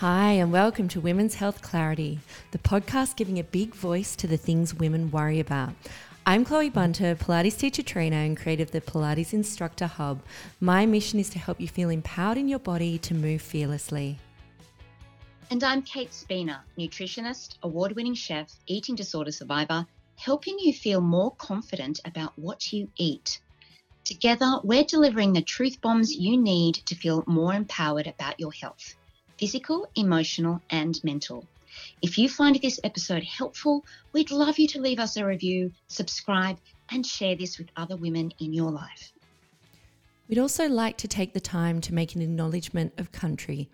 Hi, and welcome to Women's Health Clarity, the podcast giving a big voice to the things women worry about. I'm Cloe Bunter, Pilates teacher trainer and creator of the Pilates Instructor Hub. My mission is to help you feel empowered in your body to move fearlessly. And I'm Kate Spina, nutritionist, award winning chef, eating disorder survivor, helping you feel more confident about what you eat. Together, we're delivering the truth bombs you need to feel more empowered about your health physical, emotional, and mental. If you find this episode helpful, we'd love you to leave us a review, subscribe, and share this with other women in your life. We'd also like to take the time to make an acknowledgement of country.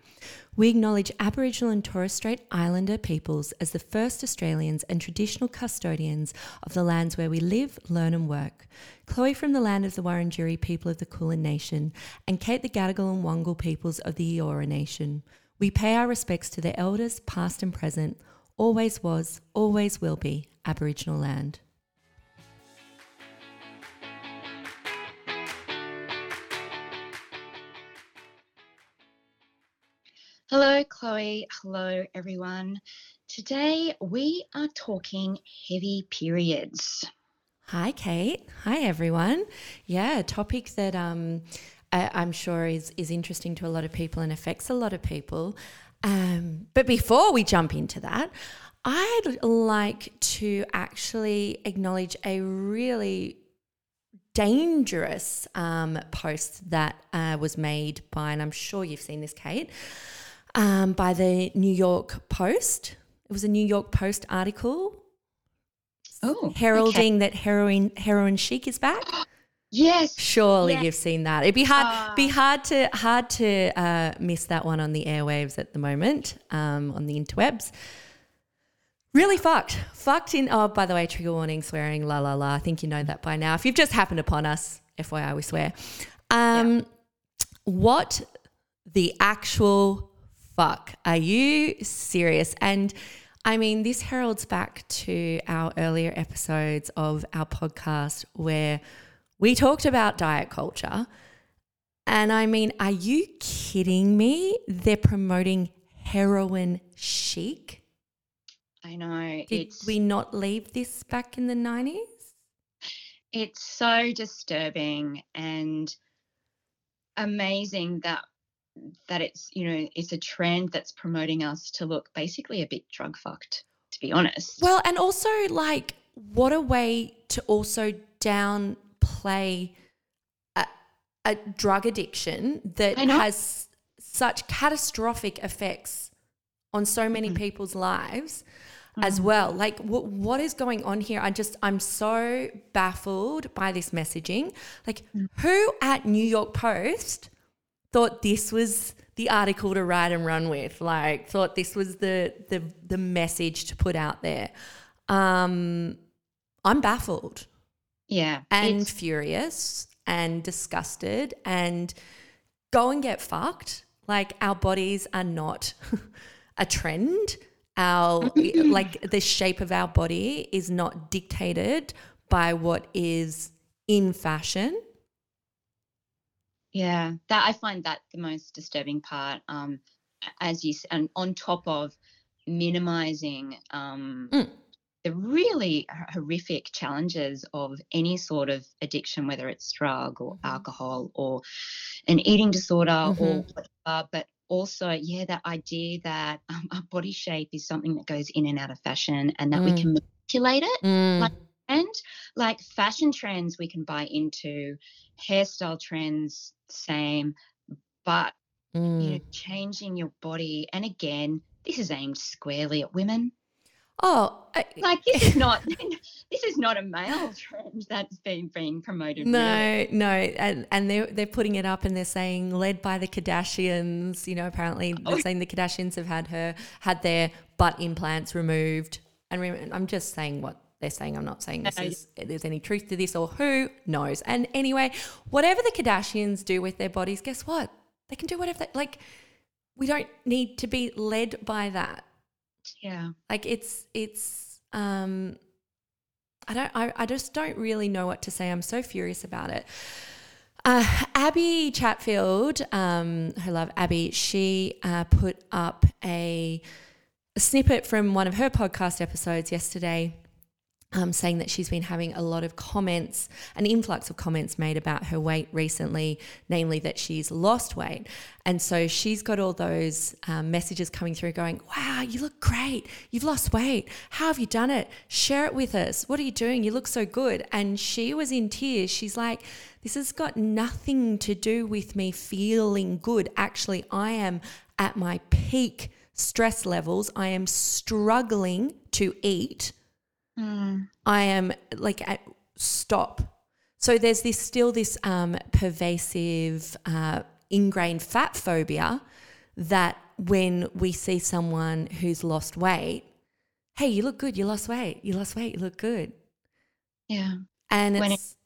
We acknowledge Aboriginal and Torres Strait Islander peoples as the first Australians and traditional custodians of the lands where we live, learn, and work. Cloe from the land of the Wurundjeri people of the Kulin Nation, and Kate the Gadigal and Wangal peoples of the Eora Nation. We pay our respects to the elders, past and present, always was, always will be Aboriginal land. Hello, Cloe. Hello, everyone. Today we are talking heavy periods. Hi, Kate. Hi, everyone. Yeah, a topic that um, I, am sure is is interesting to a lot of people and affects a lot of people. Um, but before we jump into that, I'd like to actually acknowledge a really dangerous um, post that uh, was made by, and I'm sure you've seen this, Kate, um, by the New York Post. It was a New York Post article oh, heralding okay. that heroin heroin chic is back. Yes. Surely yes. you've seen that. It'd be hard uh, be hard to hard to uh, miss that one on the airwaves at the moment, um, on the interwebs. Really fucked. Fucked in oh, by the way, trigger warning, swearing, la la la. I think you know that by now. If you've just happened upon us, FYI we swear. Um, yeah. what the actual fuck? Are you serious? And I mean, this heralds back to our earlier episodes of our podcast where we talked about diet culture. And I mean, are you kidding me? They're promoting heroin chic. I know. Did we not leave this back in the 90s? It's so disturbing and amazing that that it's you know it's a trend that's promoting us to look basically a bit drug fucked to be honest well and also like what a way to also down play a, a drug addiction that has such catastrophic effects on so many mm-hmm. people's lives mm-hmm. as well. Like, what what is going on here? I just, I'm so baffled by this messaging. Like, mm-hmm. who at New York Post thought this was the article to write and run with? Like, thought this was the the the message to put out there. Um, I'm baffled. Yeah. And furious and disgusted and go and get fucked. Like our bodies are not a trend. Our like the shape of our body is not dictated by what is in fashion. Yeah, that I find that the most disturbing part. Um, as you and on top of minimizing um, mm the really horrific challenges of any sort of addiction, whether it's drug or mm-hmm. alcohol or an eating disorder mm-hmm. or whatever, but also, yeah, that idea that um, our body shape is something that goes in and out of fashion and that mm. we can manipulate it. Mm. Like, and like fashion trends, we can buy into, hairstyle trends, same, but mm. you know, mm. changing your body. And again, this is aimed squarely at women. Oh, I, like this is not this is not a male trend that's been being promoted. No, really. no, and and they're they're putting it up and they're saying led by the Kardashians. You know, apparently oh. they're oh. saying the Kardashians have had her had their butt implants removed. And I'm just saying what they're saying. I'm not saying this is there's any truth to this or who knows. And anyway, whatever the Kardashians do with their bodies, guess what? They can do whatever they like. We don't need to be led by that yeah. Like it's it's um I don't I, I just don't really know what to say. I'm so furious about it. Uh, Abby Chatfield, um, her love Abby, she uh, put up a, a snippet from one of her podcast episodes yesterday um, saying that she's been having a lot of comments, an influx of comments made about her weight recently, namely that she's lost weight. And so she's got all those um, messages coming through going, Wow, you look great. You've lost weight. How have you done it? Share it with us. What are you doing? You look so good. And she was in tears. She's like, This has got nothing to do with me feeling good. Actually, I am at my peak stress levels. I am struggling to eat Mm. I am like at stop. So there's this still this um, pervasive uh, ingrained fat phobia that when we see someone who's lost weight, hey, you look good, you lost weight, you lost weight, you look good. Yeah. And when it's, it-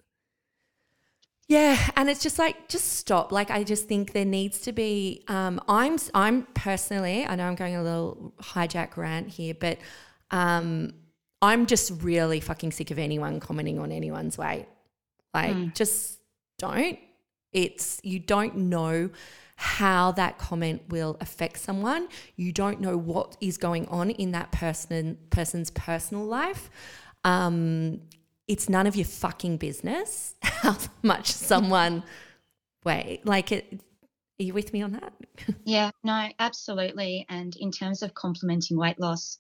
yeah, and it's just like just stop. Like I just think there needs to be. Um, I'm I'm personally. I know I'm going a little hijack rant here, but um, I'm just really fucking sick of anyone commenting on anyone's weight. Like, mm. just don't. It's, you don't know how that comment will affect someone. You don't know what is going on in that person person's personal life. Um, it's none of your fucking business how much someone weight. Like it. Are you with me on that? yeah, no, absolutely. And in terms of complimenting weight loss,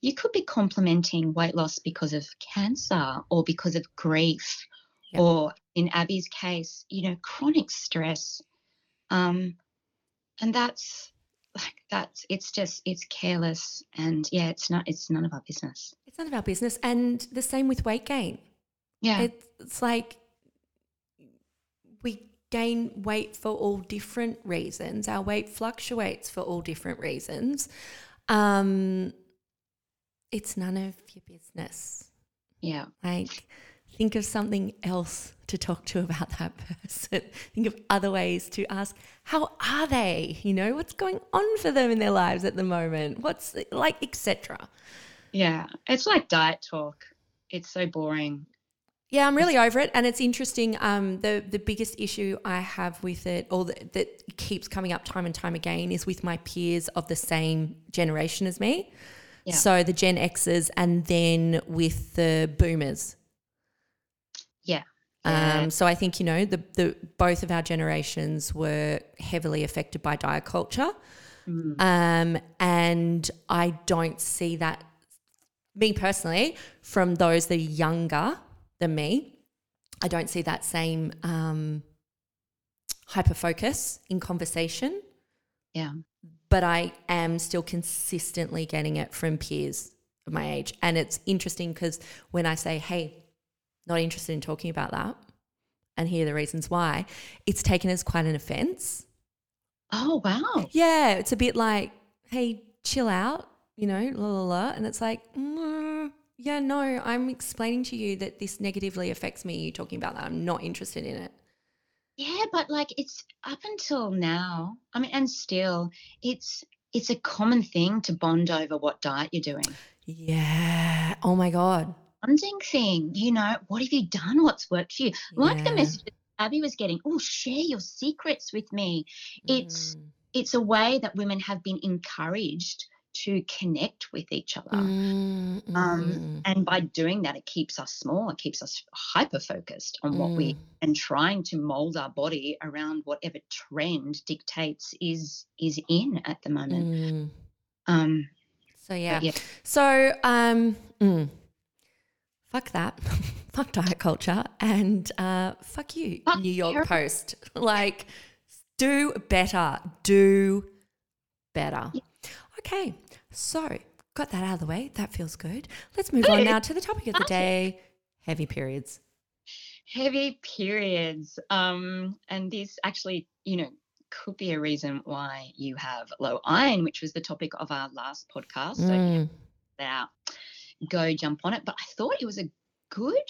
you could be complimenting weight loss because of cancer or because of grief yep. or in abby's case you know chronic stress. Um and that's like that's it's just it's careless and yeah it's not it's none of our business. It's none of our business. And the same with weight gain. Yeah. It's, it's like we gain weight for all different reasons. Our weight fluctuates for all different reasons. Um it's none of your business. Yeah. Like, think of something else to talk to about that person. think of other ways to ask, how are they? You know, what's going on for them in their lives at the moment? What's like, etc. Yeah. It's like diet talk. It's so boring. Yeah, I'm really over it, and it's interesting. Um, the the biggest issue I have with it, or that, that keeps coming up time and time again, is with my peers of the same generation as me. So the Gen Xers and then with the boomers. Yeah. Um, so I think, you know, the, the both of our generations were heavily affected by diet culture. Mm. Um, and I don't see that, me personally, from those that are younger than me, I don't see that same um, hyper focus in conversation. Yeah but I am still consistently getting it from peers of my age. And it's interesting because when I say, hey, not interested in talking about that, and here are the reasons why, it's taken as quite an offense. Oh, wow. Yeah, it's a bit like, hey, chill out, you know, la la la. And it's like, mm, yeah, no, I'm explaining to you that this negatively affects me. You talking about that. I'm not interested in it. Yeah, but like it's up until now. I mean, and still, it's it's a common thing to bond over what diet you're doing. Yeah. Oh my god. Bonding thing. You know, what have you done? What's worked for you? Like the message Abby was getting. Oh, share your secrets with me. It's mm. it's a way that women have been encouraged to connect with each other. Um, mm. and by doing that, it keeps us small, it keeps us hyper focused on what we mm. and trying to mold our body around whatever trend dictates is is in at the moment. Mm. Um, so yeah. yeah. So um, mm, fuck that. fuck diet culture and uh, fuck you, fuck New York Post. like, do better. Do better. Yeah. Okay, so got that out of the way. That feels good. Let's move on now to the topic of the day heavy periods. Heavy periods. Um, and this actually, you know, could be a reason why you have low iron, which was the topic of our last podcast. Mm. So that go jump on it. But I thought it was a good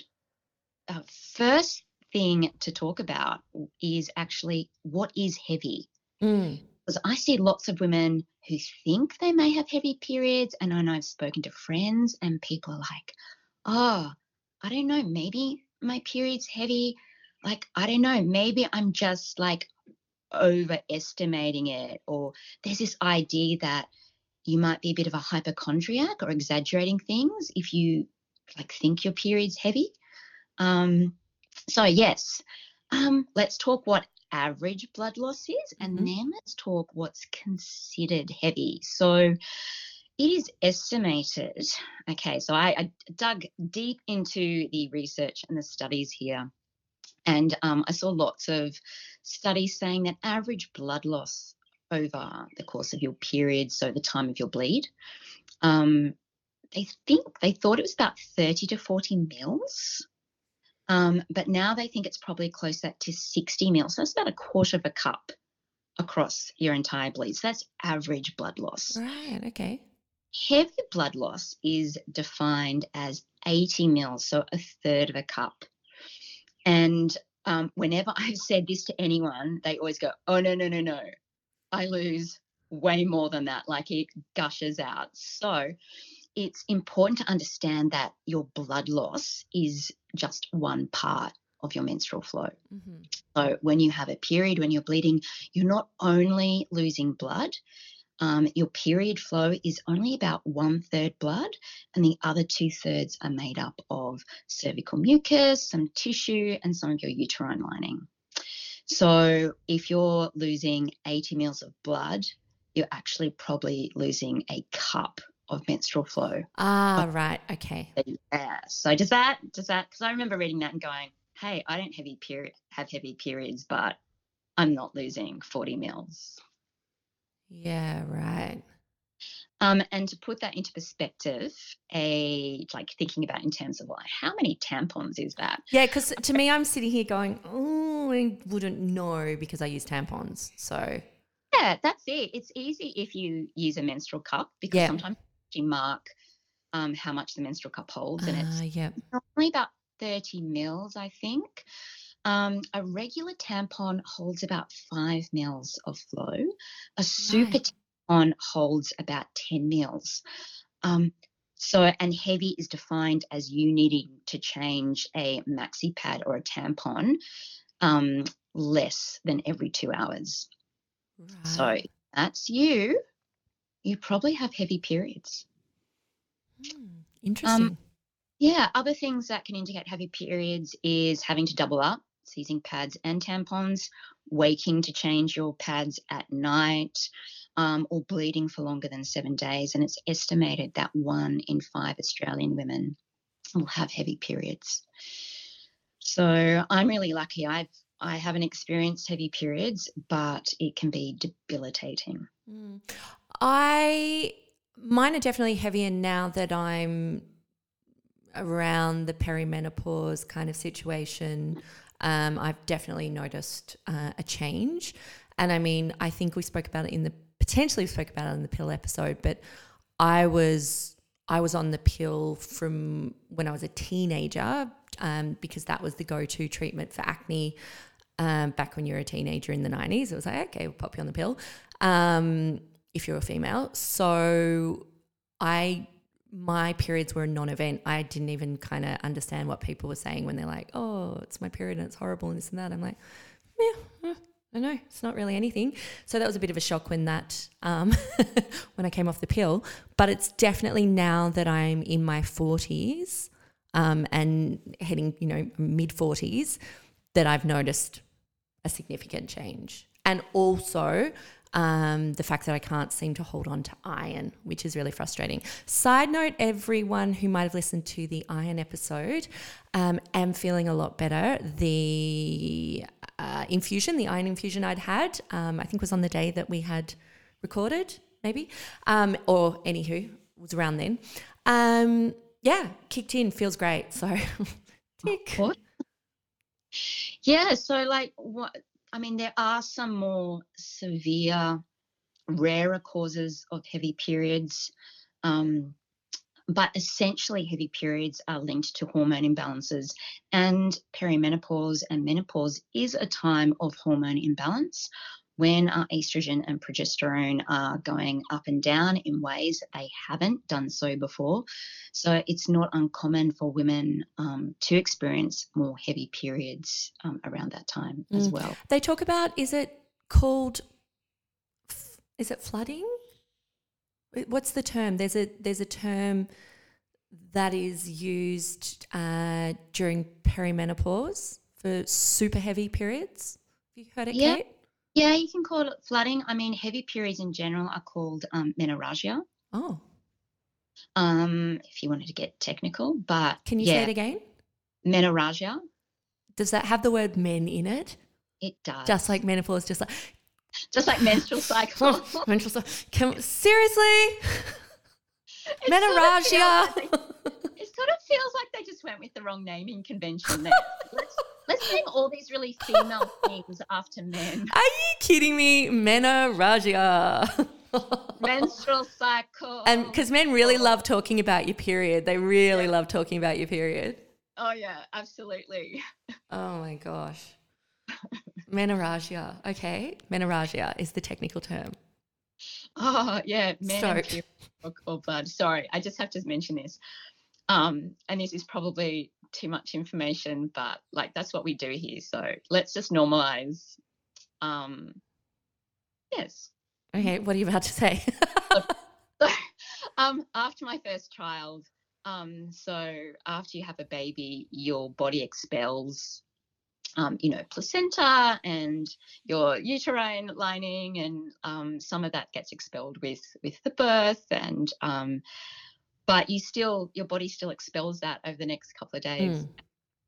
uh, first thing to talk about is actually what is heavy. Mm. Because I see lots of women who think they may have heavy periods. And I know I've spoken to friends, and people are like, oh, I don't know, maybe my period's heavy. like, I don't know, maybe I'm just like overestimating it, or there's this idea that you might be a bit of a hypochondriac or exaggerating things if you like think your period's heavy. Um, so yes, um, let's talk what average blood loss is, and mm-hmm. then let's talk what's considered heavy. So it is estimated. Okay, so I, I dug deep into the research and the studies here, and um, I saw lots of studies saying that average blood loss over the course of your period, so the time of your bleed, um, they think they thought it was about 30 to 40 mils um, but now they think it's probably closer to 60 mils. So that's about a quarter of a cup across your entire bleed. So that's average blood loss. Right, okay. Heavy blood loss is defined as 80 mils, so a third of a cup. And um, whenever I've said this to anyone, they always go, oh, no, no, no, no. I lose way more than that. Like it gushes out. So it's important to understand that your blood loss is just one part of your menstrual flow. Mm-hmm. So when you have a period, when you're bleeding, you're not only losing blood, um, your period flow is only about one third blood, and the other two thirds are made up of cervical mucus, some tissue, and some of your uterine lining. So if you're losing 80 mils of blood, you're actually probably losing a cup of menstrual flow. Ah, but, right. Okay. Yeah. So does that does that because I remember reading that and going, hey, I don't heavy period have heavy periods, but I'm not losing 40 mils. Yeah, right. Um, and to put that into perspective, a like thinking about in terms of like how many tampons is that? Yeah, because to me, I'm sitting here going, oh, I wouldn't know because I use tampons. So yeah, that's it. It's easy if you use a menstrual cup because yeah. sometimes you mark um, how much the menstrual cup holds, and it's uh, yep. only about 30 mils, I think. Um, a regular tampon holds about five mils of flow. A super right. tampon holds about 10 mils. Um, so, and heavy is defined as you needing to change a maxi pad or a tampon um, less than every two hours. Right. So that's you you probably have heavy periods. Mm, interesting. Um, yeah, other things that can indicate heavy periods is having to double up, seizing pads and tampons, waking to change your pads at night, um, or bleeding for longer than seven days. And it's estimated that one in five Australian women will have heavy periods. So I'm really lucky. I've I haven't experienced heavy periods, but it can be debilitating. Mm. I mine are definitely heavier now that I'm around the perimenopause kind of situation. Um, I've definitely noticed uh, a change, and I mean, I think we spoke about it in the potentially we spoke about it in the pill episode, but I was I was on the pill from when I was a teenager um, because that was the go-to treatment for acne. Um, back when you were a teenager in the 90s, it was like, okay, we'll pop you on the pill. Um, if you're a female. So I my periods were a non-event. I didn't even kind of understand what people were saying when they're like, "Oh, it's my period and it's horrible and this and that." I'm like, "Yeah, I know it's not really anything." So that was a bit of a shock when that um, when I came off the pill. But it's definitely now that I'm in my 40s um, and heading, you know, mid 40s, that I've noticed a significant change. And also, um, the fact that I can't seem to hold on to iron, which is really frustrating. Side note, everyone who might have listened to the iron episode, um, am feeling a lot better. The uh, infusion, the iron infusion I'd had, um, I think was on the day that we had recorded, maybe, um, or anywho, was around then. Um, yeah, kicked in, feels great. So, tick. Yeah, so like what I mean, there are some more severe, rarer causes of heavy periods. Um, but essentially, heavy periods are linked to hormone imbalances, and perimenopause and menopause is a time of hormone imbalance. When our estrogen and progesterone are going up and down in ways that they haven't done so before. So it's not uncommon for women um, to experience more heavy periods um, around that time mm. as well. They talk about is it called is it flooding? What's the term? There's a there's a term that is used uh, during perimenopause for super heavy periods. Have you heard it, yeah. Kate? Yeah, you can call it flooding. I mean, heavy periods in general are called um, menorrhagia. Oh. Um, if you wanted to get technical, but can you yeah. say it again? Menorrhagia. Does that have the word men in it? It does. Just like menopause, just like just like menstrual cycle. menstrual cycle. seriously? Menorrhagia. Sort of it sort of feels like they just went with the wrong naming convention there. let's, name all these really female things after men. Are you kidding me? Menorrhagia. Menstrual cycle. And because men really love talking about your period. They really yeah. love talking about your period. Oh, yeah, absolutely. Oh, my gosh. Menorrhagia. Okay. Menorrhagia is the technical term. Oh, yeah. Men or, or blood. Sorry, I just have to mention this. Um, and this is probably too much information, but like that's what we do here. So let's just normalize. Um, yes. Okay, what are you about to say? so, um, after my first child, um, so after you have a baby, your body expels um, you know, placenta and your uterine lining, and um, some of that gets expelled with with the birth, and um, but you still your body still expels that over the next couple of days. Mm.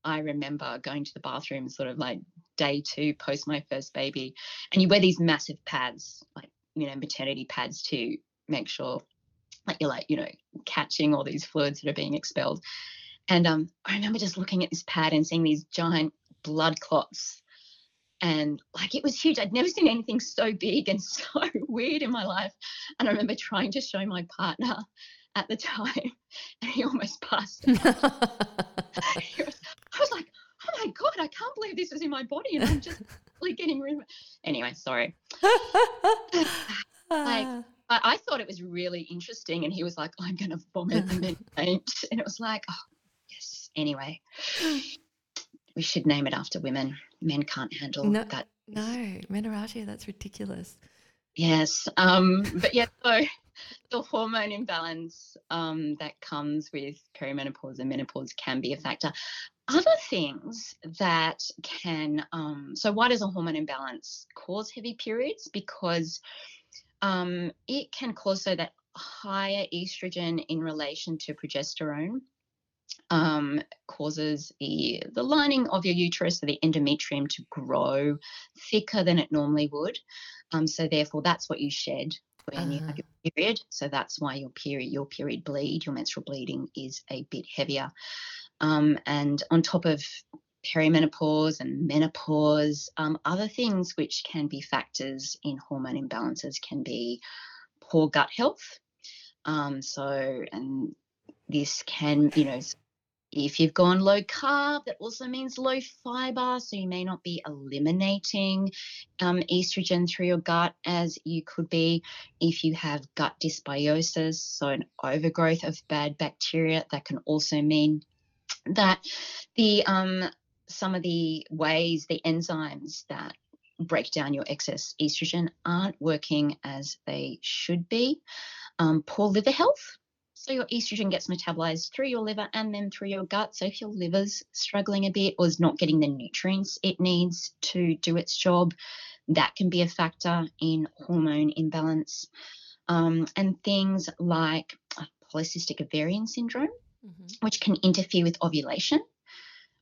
I remember going to the bathroom sort of like day two post my first baby, and you wear these massive pads, like you know, maternity pads to make sure like you're like you know catching all these fluids that are being expelled. And um, I remember just looking at this pad and seeing these giant blood clots. And like it was huge. I'd never seen anything so big and so weird in my life. And I remember trying to show my partner at the time, and he almost passed was, I was like, oh my God, I can't believe this is in my body. And I'm just like getting rid of it. Anyway, sorry. like, I thought it was really interesting. And he was like, I'm going to vomit and then faint. And it was like, oh, yes. Anyway, we should name it after women. Men can't handle no, that. No, menorrhagia, that's ridiculous. Yes. Um, but yeah, so the hormone imbalance um, that comes with perimenopause and menopause can be a factor. Other things that can, um, so why does a hormone imbalance cause heavy periods? Because um, it can cause so that higher estrogen in relation to progesterone um, causes the, the lining of your uterus, so the endometrium, to grow thicker than it normally would. Um, so therefore, that's what you shed when uh-huh. you have uh-huh. your period. So that's why your period, your period bleed, your menstrual bleeding is a bit heavier. Um, and on top of perimenopause and menopause, um, other things which can be factors in hormone imbalances can be poor gut health. Um, so, and this can, you know, if you've gone low carb, that also means low fiber. So you may not be eliminating um, estrogen through your gut as you could be. If you have gut dysbiosis, so an overgrowth of bad bacteria, that can also mean that the um, some of the ways, the enzymes that break down your excess estrogen aren't working as they should be. Um, poor liver health so your estrogen gets metabolized through your liver and then through your gut. So if your liver's struggling a bit or is not getting the nutrients it needs to do its job, that can be a factor in hormone imbalance. Um, and things like polycystic ovarian syndrome, mm-hmm. which can interfere with ovulation,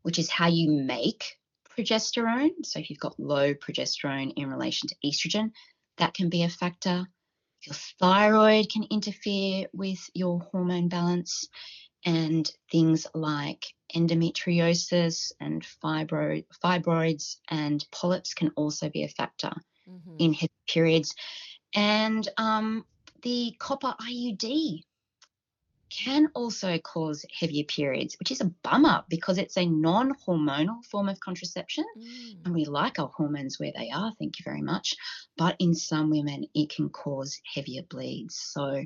which is how you make progesterone. So if you've got low progesterone in relation to estrogen, that can be a factor. Your thyroid can interfere with your hormone balance, and things like endometriosis and fibro, fibroids and polyps can also be a factor mm-hmm. in periods. And um, the copper IUD can also cause heavier periods, which is a bummer because it's a non hormonal form of contraception. Mm. And we like our hormones where they are, thank you very much. But in some women, it can cause heavier bleeds. So,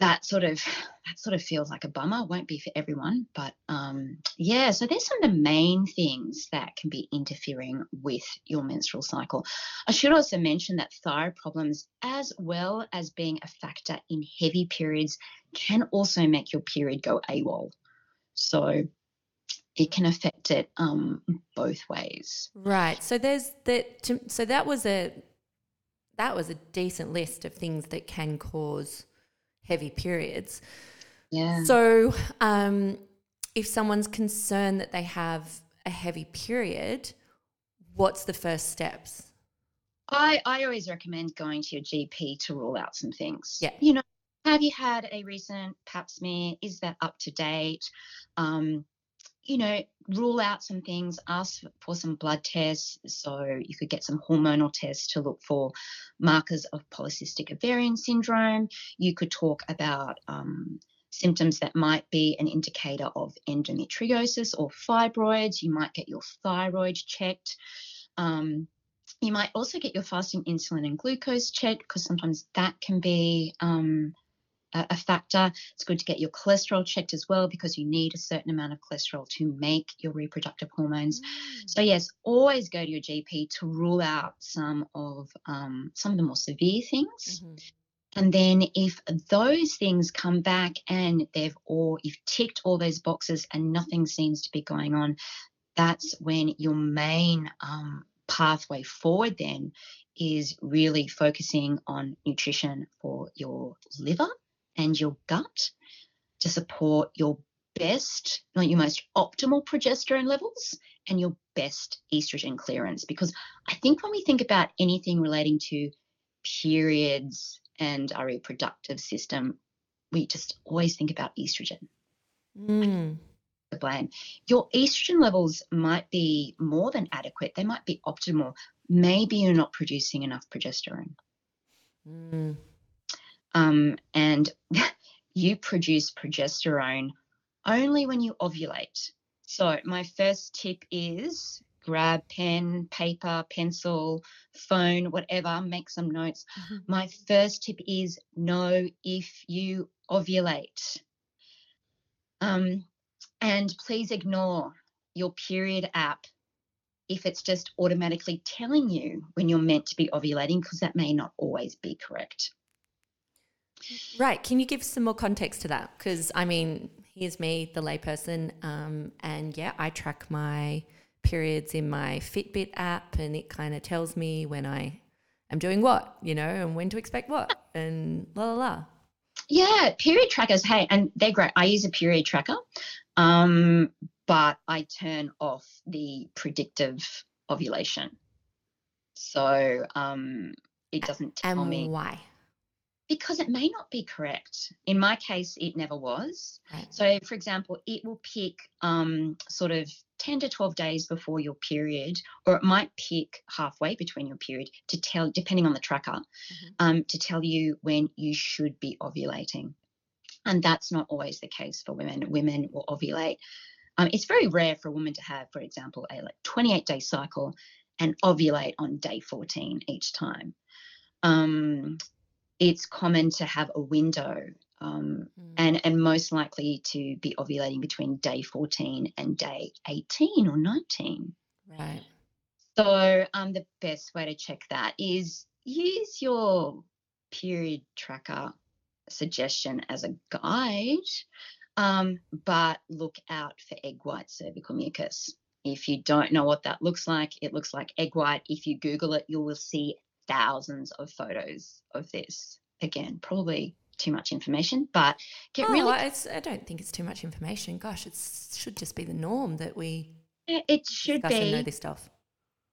that sort of that sort of feels like a bummer. Won't be for everyone, but um, yeah. So there's some of the main things that can be interfering with your menstrual cycle. I should also mention that thyroid problems, as well as being a factor in heavy periods, can also make your period go AWOL. So it can affect it um, both ways. Right. So there's that. So that was a that was a decent list of things that can cause heavy periods. Yeah. So, um, if someone's concerned that they have a heavy period, what's the first steps? I, I always recommend going to your GP to rule out some things. Yeah. You know, have you had a recent pap smear? Is that up to date? Um, you know, rule out some things, ask for some blood tests. So you could get some hormonal tests to look for markers of polycystic ovarian syndrome. You could talk about um, symptoms that might be an indicator of endometriosis or fibroids. You might get your thyroid checked. Um, you might also get your fasting insulin and glucose checked because sometimes that can be um, a factor. It's good to get your cholesterol checked as well because you need a certain amount of cholesterol to make your reproductive hormones. Mm. So yes, always go to your GP to rule out some of um, some of the more severe things. Mm-hmm. And then if those things come back and they've all you've ticked all those boxes and nothing seems to be going on, that's when your main um, pathway forward then is really focusing on nutrition for your liver and your gut to support your best, not your most optimal progesterone levels and your best estrogen clearance. Because I think when we think about anything relating to periods and our reproductive system, we just always think about estrogen. Mm. The blame. Your estrogen levels might be more than adequate, they might be optimal. Maybe you're not producing enough progesterone. Mm. Um, and you produce progesterone only when you ovulate. So, my first tip is grab pen, paper, pencil, phone, whatever, make some notes. Mm-hmm. My first tip is know if you ovulate. Um, and please ignore your period app if it's just automatically telling you when you're meant to be ovulating, because that may not always be correct. Right. Can you give some more context to that? Because, I mean, here's me, the layperson, um, and yeah, I track my periods in my Fitbit app, and it kind of tells me when I am doing what, you know, and when to expect what, and la la la. Yeah, period trackers. Hey, and they're great. I use a period tracker, um, but I turn off the predictive ovulation. So um, it doesn't tell and me why because it may not be correct. In my case, it never was. Right. So, for example, it will pick um, sort of 10 to 12 days before your period, or it might pick halfway between your period to tell, depending on the tracker, mm-hmm. um, to tell you when you should be ovulating. And that's not always the case for women. Women will ovulate. Um, it's very rare for a woman to have, for example, a like 28 day cycle and ovulate on day 14 each time. Um, it's common to have a window um, mm. and, and most likely to be ovulating between day 14 and day 18 or 19. Right. So um, the best way to check that is use your period tracker suggestion as a guide, um, but look out for egg white cervical mucus. If you don't know what that looks like, it looks like egg white. If you Google it, you will see thousands of photos of this. Again, probably too much information, but get oh, really. I don't think it's too much information. Gosh, it should just be the norm that we. It should be. know this stuff.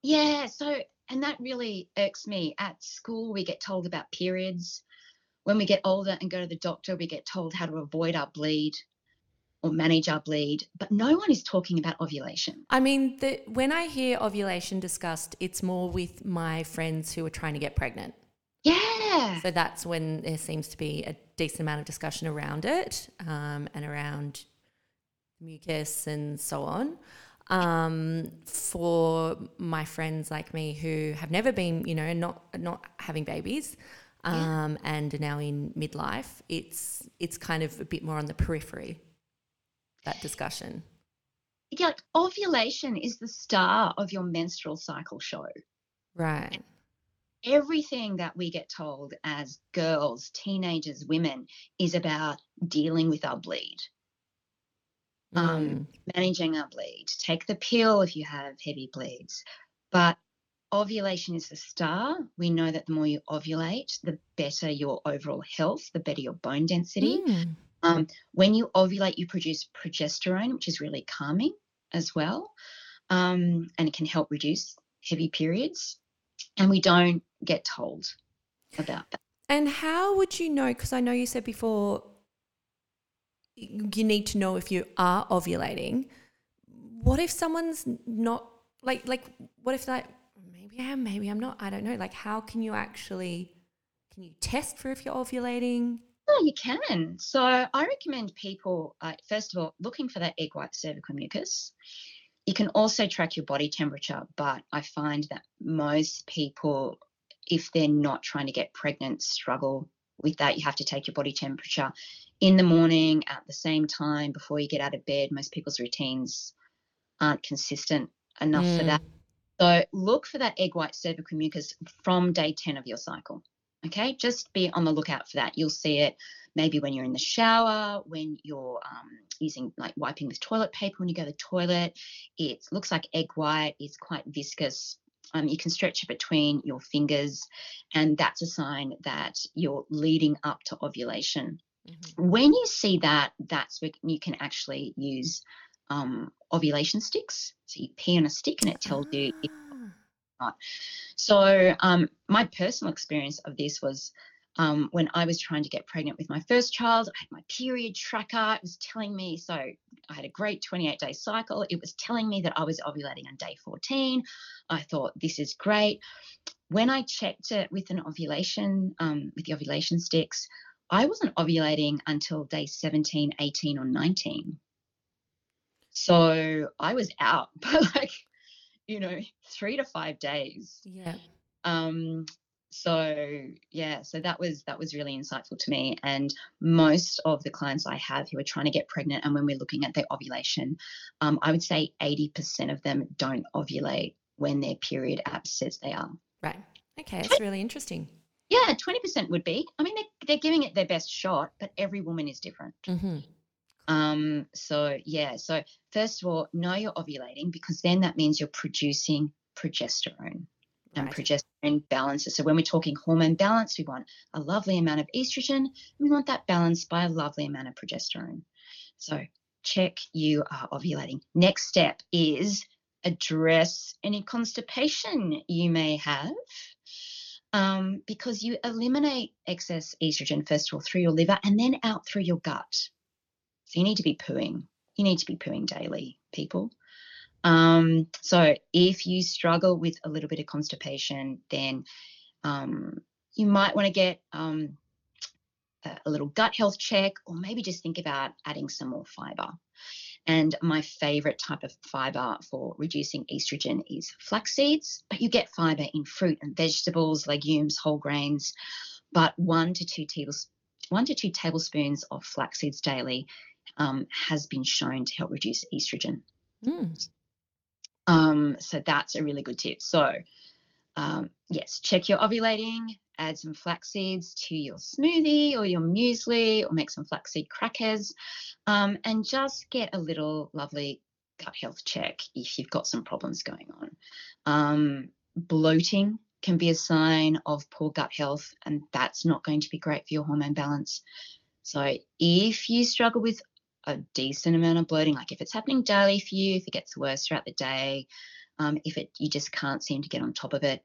Yeah. So, and that really irks me. At school, we get told about periods. When we get older and go to the doctor, we get told how to avoid our bleed or manage our bleed, but no one is talking about ovulation. I mean, the, when I hear ovulation discussed, it's more with my friends who are trying to get pregnant. Yeah. So that's when there seems to be a decent amount of discussion around it um, and around mucus and so on. Um, for my friends like me who have never been, you know, not not having babies, um, yeah. and are now in midlife, it's it's kind of a bit more on the periphery. That discussion. Yeah, like ovulation is the star of your menstrual cycle show. Right. Everything that we get told as girls, teenagers, women is about dealing with our bleed um, mm. managing our bleed. Take the pill if you have heavy bleeds. But ovulation is the star. We know that the more you ovulate, the better your overall health, the better your bone density. Mm. Um, when you ovulate, you produce progesterone, which is really calming as well. Um, and it can help reduce heavy periods. And we don't get told about that. And how would you know? Because I know you said before you need to know if you are ovulating. What if someone's not like like what if that maybe I am, maybe I'm not, I don't know. Like how can you actually can you test for if you're ovulating? Oh, you can. So I recommend people, uh, first of all, looking for that egg white cervical mucus. You can also track your body temperature, but I find that most people, if they're not trying to get pregnant, struggle with that. You have to take your body temperature in the morning at the same time before you get out of bed. Most people's routines aren't consistent enough mm. for that. Mm. So look for that egg white cervical mucus from day 10 of your cycle. Okay, just be on the lookout for that. You'll see it maybe when you're in the shower, when you're um, using like wiping with toilet paper when you go to the toilet. It looks like egg white, it's quite viscous. Um, you can stretch it between your fingers, and that's a sign that you're leading up to ovulation. Mm-hmm. When you see that, that's when you can actually use um, ovulation sticks. So you pee on a stick and it tells you if So um, my personal experience of this was um, when I was trying to get pregnant with my first child. I had my period tracker. It was telling me, so I had a great 28 day cycle. It was telling me that I was ovulating on day 14. I thought, this is great. When I checked it with an ovulation, um, with the ovulation sticks, I wasn't ovulating until day 17, 18, or 19. So I was out by like, you know, three to five days. Yeah. Um, so yeah, so that was that was really insightful to me. And most of the clients I have who are trying to get pregnant, and when we're looking at their ovulation, um, I would say 80% of them don't ovulate when their period app says they are. Right. Okay, that's really interesting. Yeah, 20% would be. I mean, they're, they're giving it their best shot, but every woman is different. Mm-hmm. Um, so, yeah, so first of all, know you're ovulating because then that means you're producing progesterone. And right. progesterone balances. So, when we're talking hormone balance, we want a lovely amount of estrogen. We want that balanced by a lovely amount of progesterone. So, check you are ovulating. Next step is address any constipation you may have um, because you eliminate excess estrogen, first of all, through your liver and then out through your gut. So you need to be pooing. You need to be pooing daily, people. Um, so if you struggle with a little bit of constipation, then um, you might want to get um, a little gut health check, or maybe just think about adding some more fiber. And my favorite type of fiber for reducing estrogen is flax seeds, but you get fiber in fruit and vegetables, legumes, whole grains. But one to two tablespoons one to two tablespoons of flax seeds daily um, has been shown to help reduce estrogen. Mm. Um, so that's a really good tip. So um, yes, check you're ovulating, add some flax seeds to your smoothie or your muesli or make some flaxseed crackers um, and just get a little lovely gut health check if you've got some problems going on. Um, bloating can be a sign of poor gut health, and that's not going to be great for your hormone balance. So, if you struggle with a decent amount of bloating, like if it's happening daily for you, if it gets worse throughout the day, um, if it you just can't seem to get on top of it,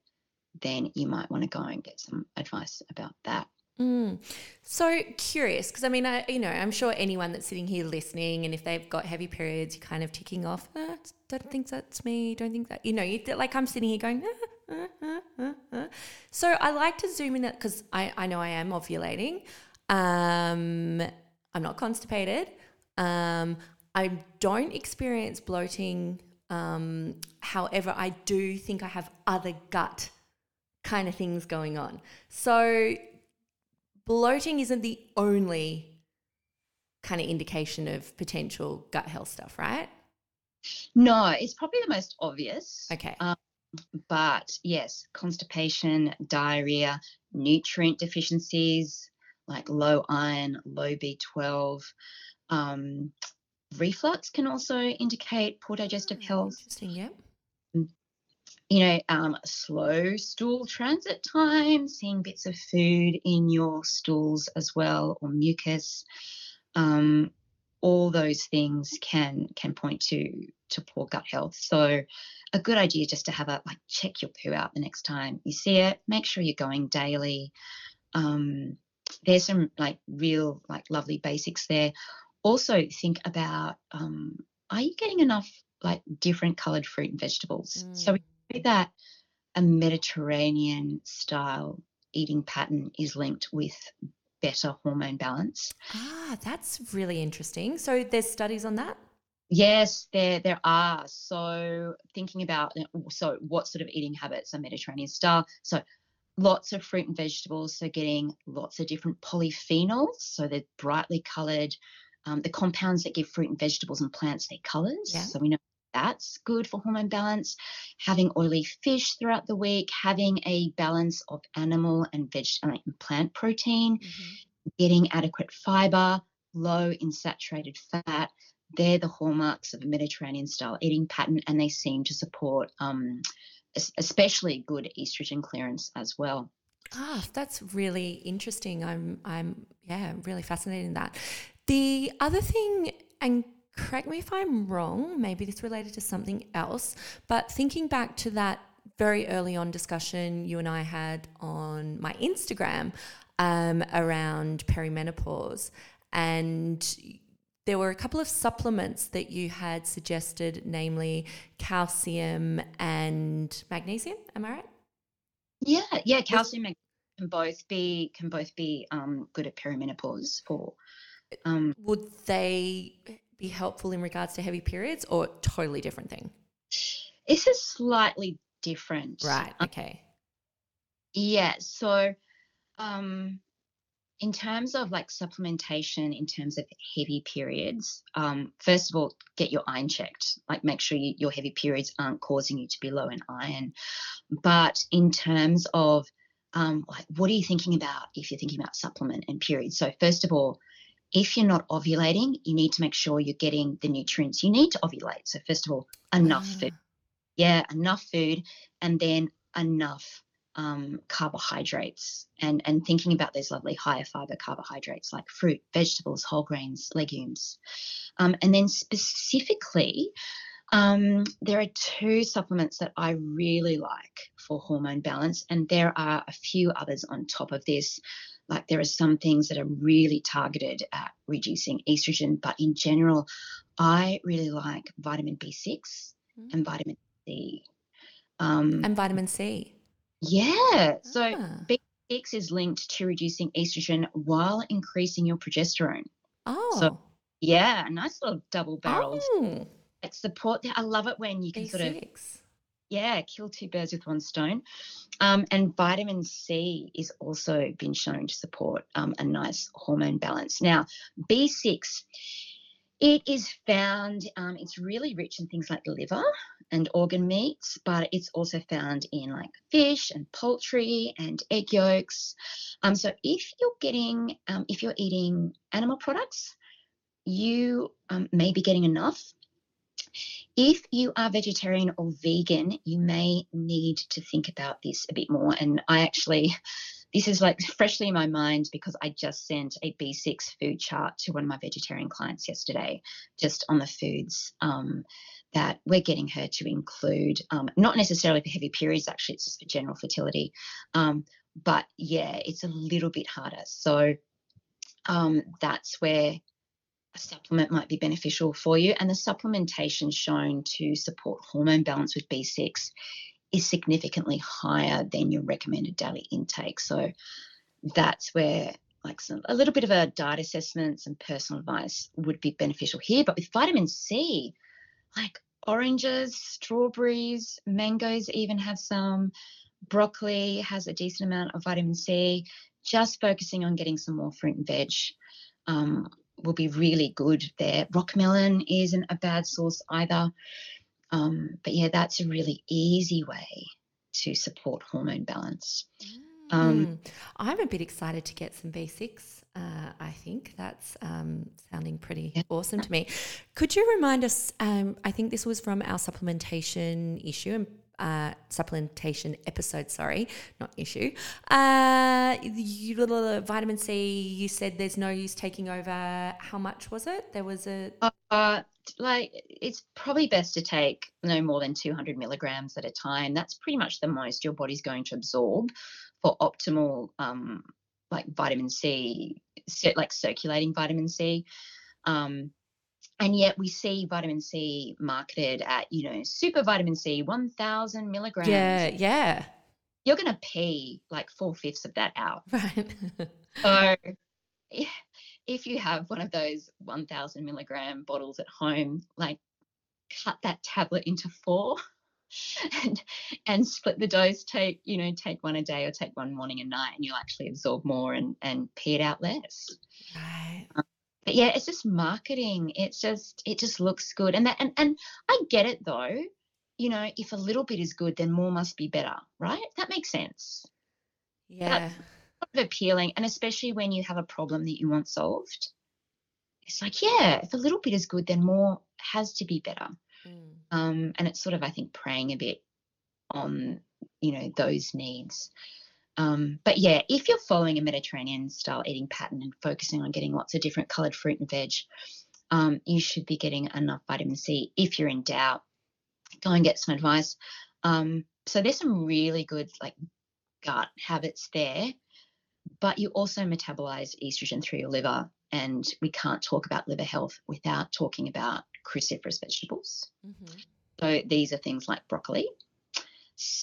then you might want to go and get some advice about that. Mm. So curious, because I mean, I you know, I'm sure anyone that's sitting here listening, and if they've got heavy periods, you're kind of ticking off. Ah, don't think that's me. Don't think that you know. You like I'm sitting here going. Ah, ah, so I like to zoom in because I I know I am ovulating. Um, I'm not constipated. Um, I don't experience bloating. Um, however, I do think I have other gut kind of things going on. So, bloating isn't the only kind of indication of potential gut health stuff, right? No, it's probably the most obvious. Okay. Um, but yes, constipation, diarrhea, nutrient deficiencies like low iron, low B12. Um, reflux can also indicate poor digestive Oh, health. Interesting, yeah. You know, um, slow stool transit time, seeing bits of food in your stools as well, or mucus. Um, all those things can can point to to poor gut health. So a good idea just to have a like check your poo out the next time you see it. Make sure you're going daily. Um, there's some like real like lovely basics there. Also think about um, are you getting enough like different coloured fruit and vegetables? So we know that a Mediterranean style eating pattern is linked with better hormone balance. Ah, that's really interesting. So there's studies on that? Yes, there there are. So thinking about so what sort of eating habits are Mediterranean style? So lots of fruit and vegetables. So getting lots of different polyphenols. So they're brightly coloured. Um, the compounds that give fruit and vegetables and plants their colours. Yeah. So we know that's good for hormone balance. Having oily fish throughout the week. Having a balance of animal and veg uh, and plant protein getting adequate fiber, low in saturated fat. They're the hallmarks of a Mediterranean style eating pattern, and they seem to support um, especially good estrogen clearance as well. Ah, that's really interesting. I'm, I'm, yeah, really fascinated in that. The other thing, and correct me if I'm wrong, maybe this related to something else, but thinking back to that very early on discussion you and I had on my Instagram um, around perimenopause, and there were a couple of supplements that you had suggested, namely calcium and magnesium. Am I right? Yeah, yeah, calcium and can both be can both be um, good at perimenopause for. Um, would they be helpful in regards to heavy periods or totally different thing? this is slightly different, Right. Um, Okay. Yeah. So, um, in terms of like supplementation, in terms of heavy periods, um, first of all, get your iron checked. Like, make sure you, your heavy periods aren't causing you to be low in iron. But in terms of um, like, what are you thinking about if you're thinking about supplement and periods? So, first of all, if you're not ovulating, you need to make sure you're getting the nutrients you need to ovulate. So, first of all, enough Ah, food yeah, enough food and then enough um, carbohydrates and, and thinking about those lovely higher fiber carbohydrates like fruit, vegetables, whole grains, legumes. Um, and then specifically, um, there are two supplements that I really like for hormone balance, and there are a few others on top of this. Like there are some things that are really targeted at reducing estrogen, but in general, I really like vitamin B6 and vitamin C. Um, And vitamin C. yeah, so Ah. B6 is linked to reducing estrogen while increasing your progesterone. Oh. So, yeah, a nice little double barrel. Oh. Like support. I love it when you can sort of B6. Yeah kill two birds with one stone. Um, and vitamin C is also been shown to support um, a nice hormone balance. Now, B6. It is found, um, it's really rich in things like the liver and organ meats, but it's also found in like fish and poultry and egg yolks. Um, so if you're getting, um, if you're eating animal products, you um, may be getting enough. If you are vegetarian or vegan, you may need to think about this a bit more. And I actually, this is like freshly in my mind because I just sent a B6 food chart to one of my vegetarian clients yesterday, just on the foods um, that we're getting her to include, um, not necessarily for heavy periods, actually, it's just for general fertility. Um, but yeah, it's a little bit harder. So um, that's where a supplement might be beneficial for you. And the supplementation shown to support hormone balance with B6 is significantly higher than your recommended daily intake. So that's where like some a little bit of a diet assessment, some personal advice would be beneficial here. But with vitamin C, like oranges, strawberries, mangoes even have some. Broccoli has a decent amount of vitamin C. Just focusing on getting some more fruit and veg um, will be really good there. Rockmelon isn't a bad source either. Um, but yeah, that's a really easy way to support hormone balance. Um, mm. I'm a bit excited to get some B6. Uh, I think that's um, sounding pretty yeah. awesome to me. Could you remind us? Um, I think this was from our supplementation issue and uh, supplementation episode. Sorry, not issue. Uh, you, vitamin C. You said there's no use taking over. How much was it? There was a. Uh, like it's probably best to take no more than 200 milligrams at a time. That's pretty much the most your body's going to absorb for optimal um, like vitamin C, like circulating vitamin C. Um, and yet we see vitamin C marketed at, you know, super vitamin C, 1000 milligrams. Yeah, yeah. You're going to pee like four fifths of that out. Right. so if you have one of those 1000 milligram bottles at home, like cut that tablet into four and and split the dose take you know take one a day or take one morning and night and you'll actually absorb more and and pee it out less right um, but yeah it's just marketing. It's just it just looks good. And that and, and i get it though you know if a little bit is good then more must be better right? That makes sense. Yeah. That's appealing and especially when you have a problem that you want solved it's like yeah if a little bit is good then more has to be better. Mm. Um, and it's sort of, I think, preying a bit on, you know, those needs. Um, but yeah, if you're following a Mediterranean style eating pattern and focusing on getting lots of different colored fruit and veg, um, you should be getting enough vitamin C. If you're in doubt, go and get some advice. Um, so there's some really good like gut habits there, but you also metabolize estrogen through your liver, and we can't talk about liver health without talking about cruciferous vegetables. Mm-hmm. So these are things like broccoli,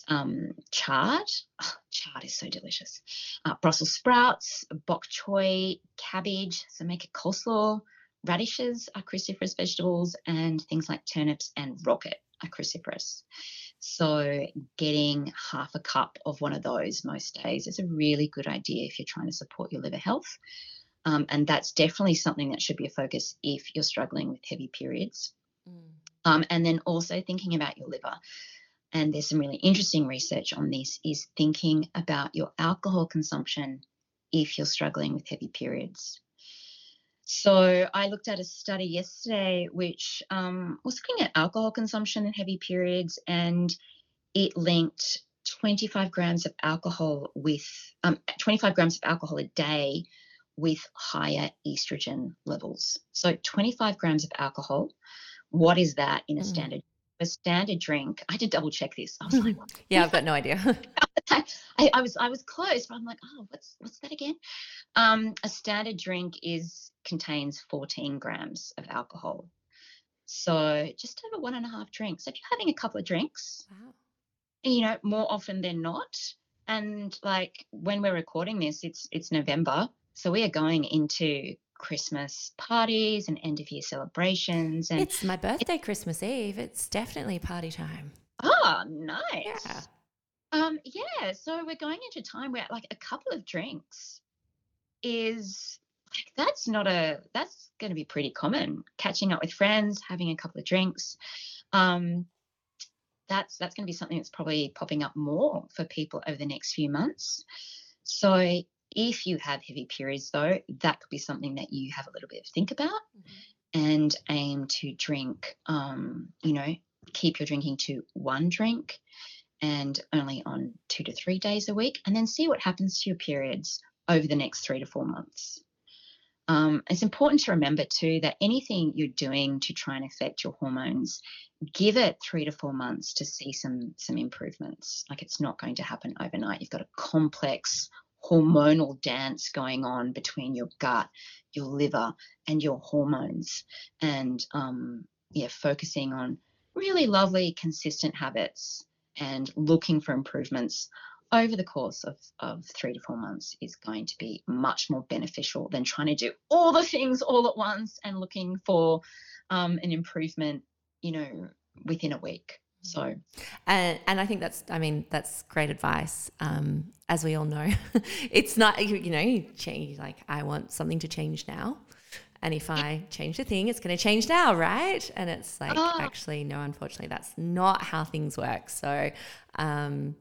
um, chard. Oh, chard is so delicious. Uh, Brussels sprouts, bok choy, cabbage. So make a coleslaw. Radishes are cruciferous vegetables, and things like turnips and rocket are cruciferous. So getting half a cup of one of those most days is a really good idea if you're trying to support your liver health. Um, and that's definitely something that should be a focus if you're struggling with heavy periods. Mm. Um, and then also thinking about your liver. And there's some really interesting research on this is thinking about your alcohol consumption if you're struggling with heavy periods. So I looked at a study yesterday which um, was looking at alcohol consumption in heavy periods, and it linked 25 grams of alcohol with um, 25 grams of alcohol a day with higher estrogen levels. So 25 grams of alcohol. What is that in a mm. standard a standard drink? I did double check this. I was like, yeah, I've got no idea. I, I, was I was close, but I'm like, oh, what's what's that again? Um, a standard drink is contains 14 grams of alcohol. So just over one and a half drinks. So if you're having a couple of drinks, wow. you know, more often than not, and like when we're recording this, it's it's November. So we are going into Christmas parties and end of year celebrations. And it's my birthday, Christmas Eve. It's definitely party time. Oh, nice. Yeah. Um, yeah. So we're going into time where like a couple of drinks is like that's not a that's going to be pretty common. Catching up with friends, having a couple of drinks. Um, that's that's going to be something that's probably popping up more for people over the next few months. So if you have heavy periods, though, that could be something that you have a little bit of think about mm-hmm. and aim to drink, um, you know, keep your drinking to one drink and only on two to three days a week, and then see what happens to your periods over the next three to four months. Um, it's important to remember too that anything you're doing to try and affect your hormones, give it three to four months to see some some improvements. Like it's not going to happen overnight. You've got a complex hormonal dance going on between your gut, your liver, and your hormones. And um, yeah, focusing on really lovely, consistent habits and looking for improvements over the course of, of three to four months is going to be much more beneficial than trying to do all the things all at once and looking for um, an improvement, you know, within a week. So, and, and I think that's, I mean, that's great advice. Um, as we all know, it's not, you know, you change, like, I want something to change now. And if I change the thing, it's going to change now, right? And it's like, oh. actually, no, unfortunately, that's not how things work. So, um,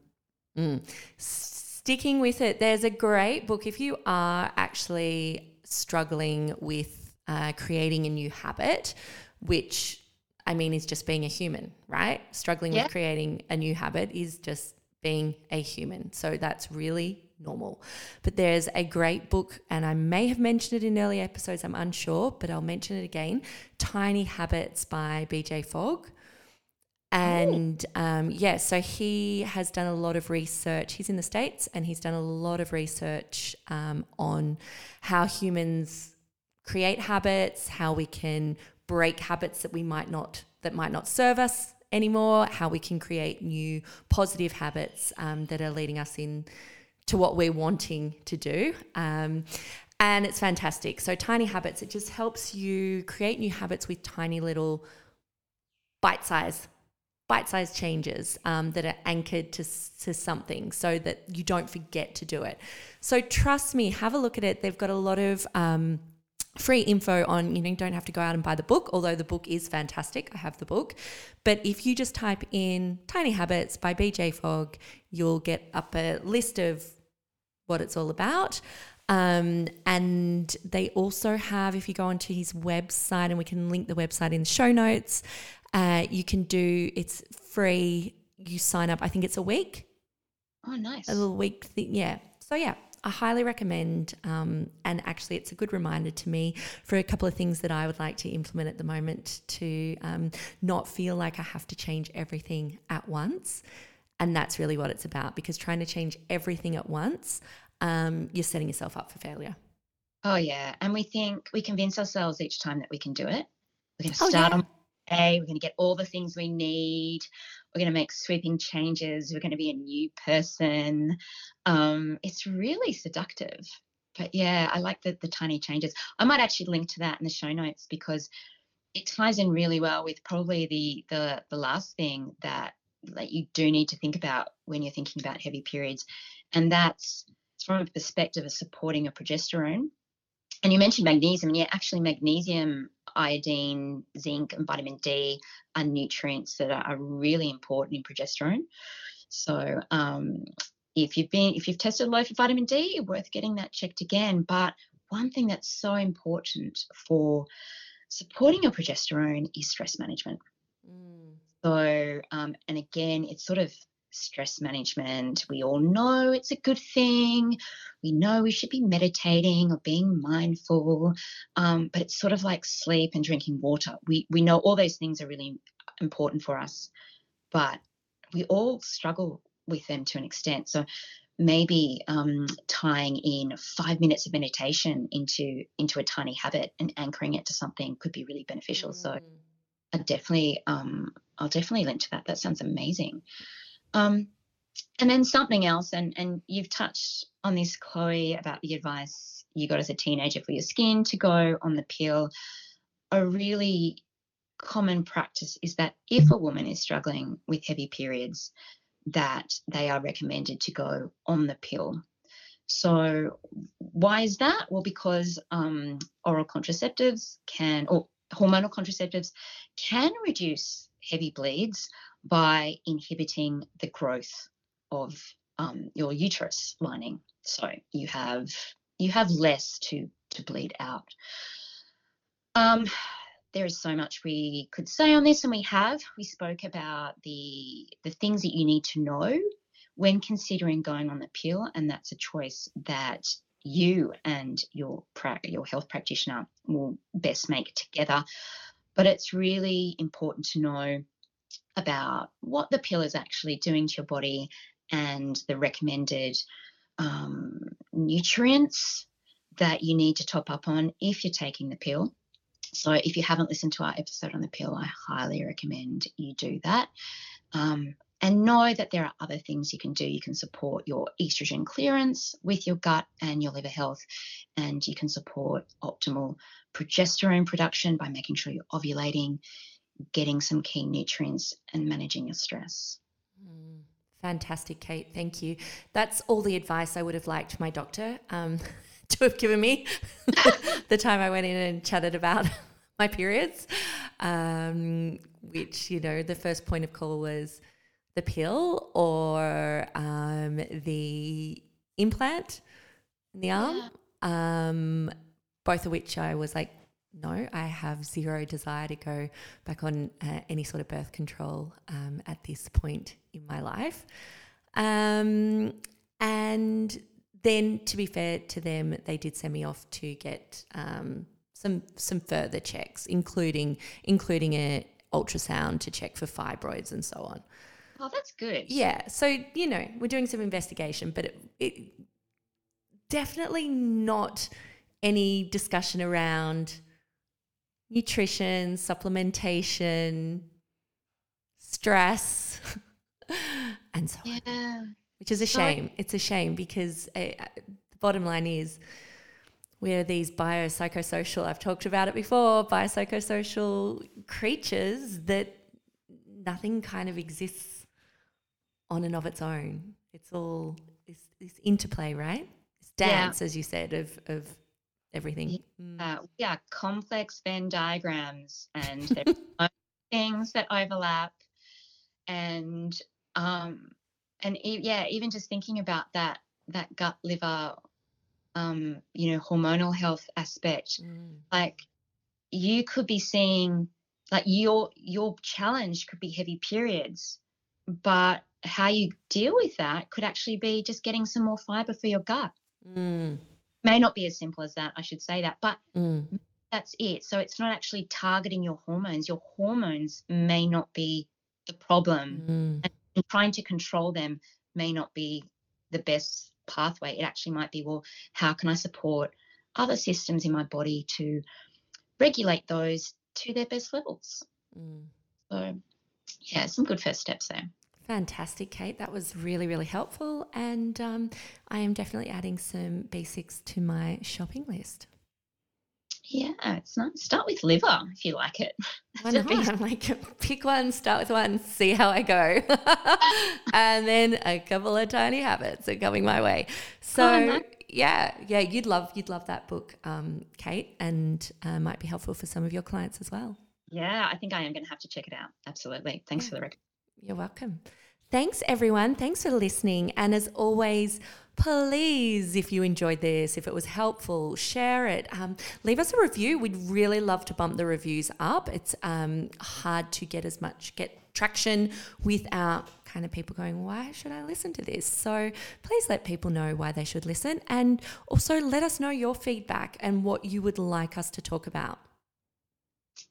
mm, sticking with it, there's a great book if you are actually struggling with uh, creating a new habit, which I mean is just being a human, right? Struggling yeah. with creating a new habit is just being a human. So that's really normal. But there's a great book, and I may have mentioned it in early episodes, I'm unsure, but I'll mention it again Tiny Habits by BJ Fogg. And um, yeah, so he has done a lot of research. He's in the States and he's done a lot of research um, on how humans create habits, how we can break habits that we might not, that might not serve us anymore, how we can create new positive habits um, that are leading us in to what we're wanting to do. Um, and it's fantastic. So, Tiny Habits, it just helps you create new habits with tiny little bite size. Bite sized changes um, that are anchored to, to something so that you don't forget to do it. So, trust me, have a look at it. They've got a lot of um, free info on you know you don't have to go out and buy the book although the book is fantastic i have the book but if you just type in tiny habits by bj fogg you'll get up a list of what it's all about. Um, and they also have, if you go onto his website, and we can link the website in the show notes, uh, you can do it's free. You sign up, I think it's a week. Oh, nice. A little week thing. Yeah. So, yeah, I highly recommend. Um, and actually, it's a good reminder to me for a couple of things that I would like to implement at the moment to um, not feel like I have to change everything at once. And that's really what it's about because trying to change everything at once, um, you're setting yourself up for failure. Oh, yeah. And we think we convince ourselves each time that we can do it. We're going to oh, start oh, yeah. on day, we're going to get all the things we need, we're going to make sweeping changes, we're going to be a new person. Um, it's really seductive. But yeah, I like the, the tiny changes. I might actually link to that in the show notes because it ties in really well with probably the the the last thing that that you do need to think about when you're thinking about heavy periods. And that's from a perspective of supporting your progesterone. And you mentioned magnesium, and yeah, actually, magnesium, iodine, zinc, and vitamin D are nutrients that are really important in progesterone. So, um, if you've been if you've tested low for vitamin D, it's worth getting that checked again. But one thing that's so important for supporting your progesterone is stress management. Mm. So, um, and again, it's sort of stress management. We all know it's a good thing. We know we should be meditating or being mindful, um, but it's sort of like sleep and drinking water. We we know all those things are really important for us, but we all struggle with them to an extent. So maybe um, tying in five minutes of meditation into into a tiny habit and anchoring it to something could be really beneficial. Mm. So I definitely um, I'll definitely link to that. That sounds amazing. Um, and then something else, and and you've touched on this, Cloe, about the advice you got as a teenager for your skin to go on the pill. A really common practice is that if a woman is struggling with heavy periods, that they are recommended to go on the pill. So why is that? Well, because um, oral contraceptives can, or hormonal contraceptives can reduce heavy bleeds by inhibiting the growth of um, your uterus lining. So you have you have less to to bleed out. Um, there is so much we could say on this, and we have. We spoke about the the things that you need to know when considering going on the pill, and that's a choice that you and your your health practitioner will best make together. But it's really important to know about what the pill is actually doing to your body and the recommended um, nutrients that you need to top up on if you're taking the pill. So, if you haven't listened to our episode on the pill, I highly recommend you do that. Um, and know that there are other things you can do. You can support your estrogen clearance with your gut and your liver health, and you can support optimal progesterone production by making sure you're ovulating, getting some key nutrients, and managing your stress. Mm, fantastic, Kate. Thank you. That's all the advice I would have liked my doctor um, to have given me the time I went in and chatted about my periods, um, which, you know, the first point of call was the pill or um, the implant in the arm. Yeah. Um, both of which I was like, no, I have zero desire to go back on uh, any sort of birth control um, at this point in my life. Um, and then, to be fair to them, they did send me off to get um, some some further checks, including including a ultrasound to check for fibroids and so on. Oh, that's good. Yeah. So, you know, we're doing some investigation, but it, it definitely not any discussion around nutrition, supplementation, stress, and so yeah. on. Which is a shame. It's a shame because the bottom line is we're these biopsychosocial, I've talked about it before, biopsychosocial creatures that nothing kind of exists on and of its own. It's all this, this interplay, right? This dance, yeah. as you said, of of everything. Yeah, mm. yeah complex Venn diagrams, and things that overlap, and um, and e- yeah, even just thinking about that that gut liver, um, you know, hormonal health aspect, mm. like you could be seeing like your your challenge could be heavy periods but how you deal with that could actually be just getting some more fiber for your gut. Mm. May not be as simple as that, I should say that, but mm. that's it. So it's not actually targeting your hormones. Your hormones may not be the problem, mm. and trying to control them may not be the best pathway. It actually might be, well, how can I support other systems in my body to regulate those to their best levels? Mm. So, yeah, some good first steps there. Fantastic, Kate. That was really, really helpful. And um, I am definitely adding some basics to my shopping list. Yeah, it's nice. Start with liver if you like it. Why not? I'm like, pick one, start with one, see how I go. and then a couple of tiny habits are coming my way. So, oh, yeah, yeah, you'd love you'd love that book, um, Kate, and uh, might be helpful for some of your clients as well. Yeah, I think I am going to have to check it out. Absolutely. Thanks yeah. for the recommendation. You're welcome. Thanks, everyone. Thanks for listening. And as always, please, if you enjoyed this, if it was helpful, share it. Um, leave us a review. We'd really love to bump the reviews up. It's um, hard to get as much get traction without kind of people going, why should I listen to this? So please let people know why they should listen, and also let us know your feedback and what you would like us to talk about.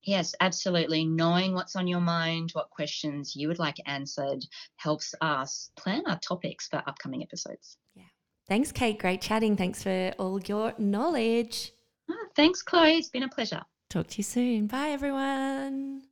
Yes, absolutely. Knowing what's on your mind, what questions you would like answered, helps us plan our topics for upcoming episodes. Yeah. Thanks, Kate. Great chatting. Thanks for all your knowledge. Ah, thanks, Cloe. It's been a pleasure. Talk to you soon. Bye, everyone.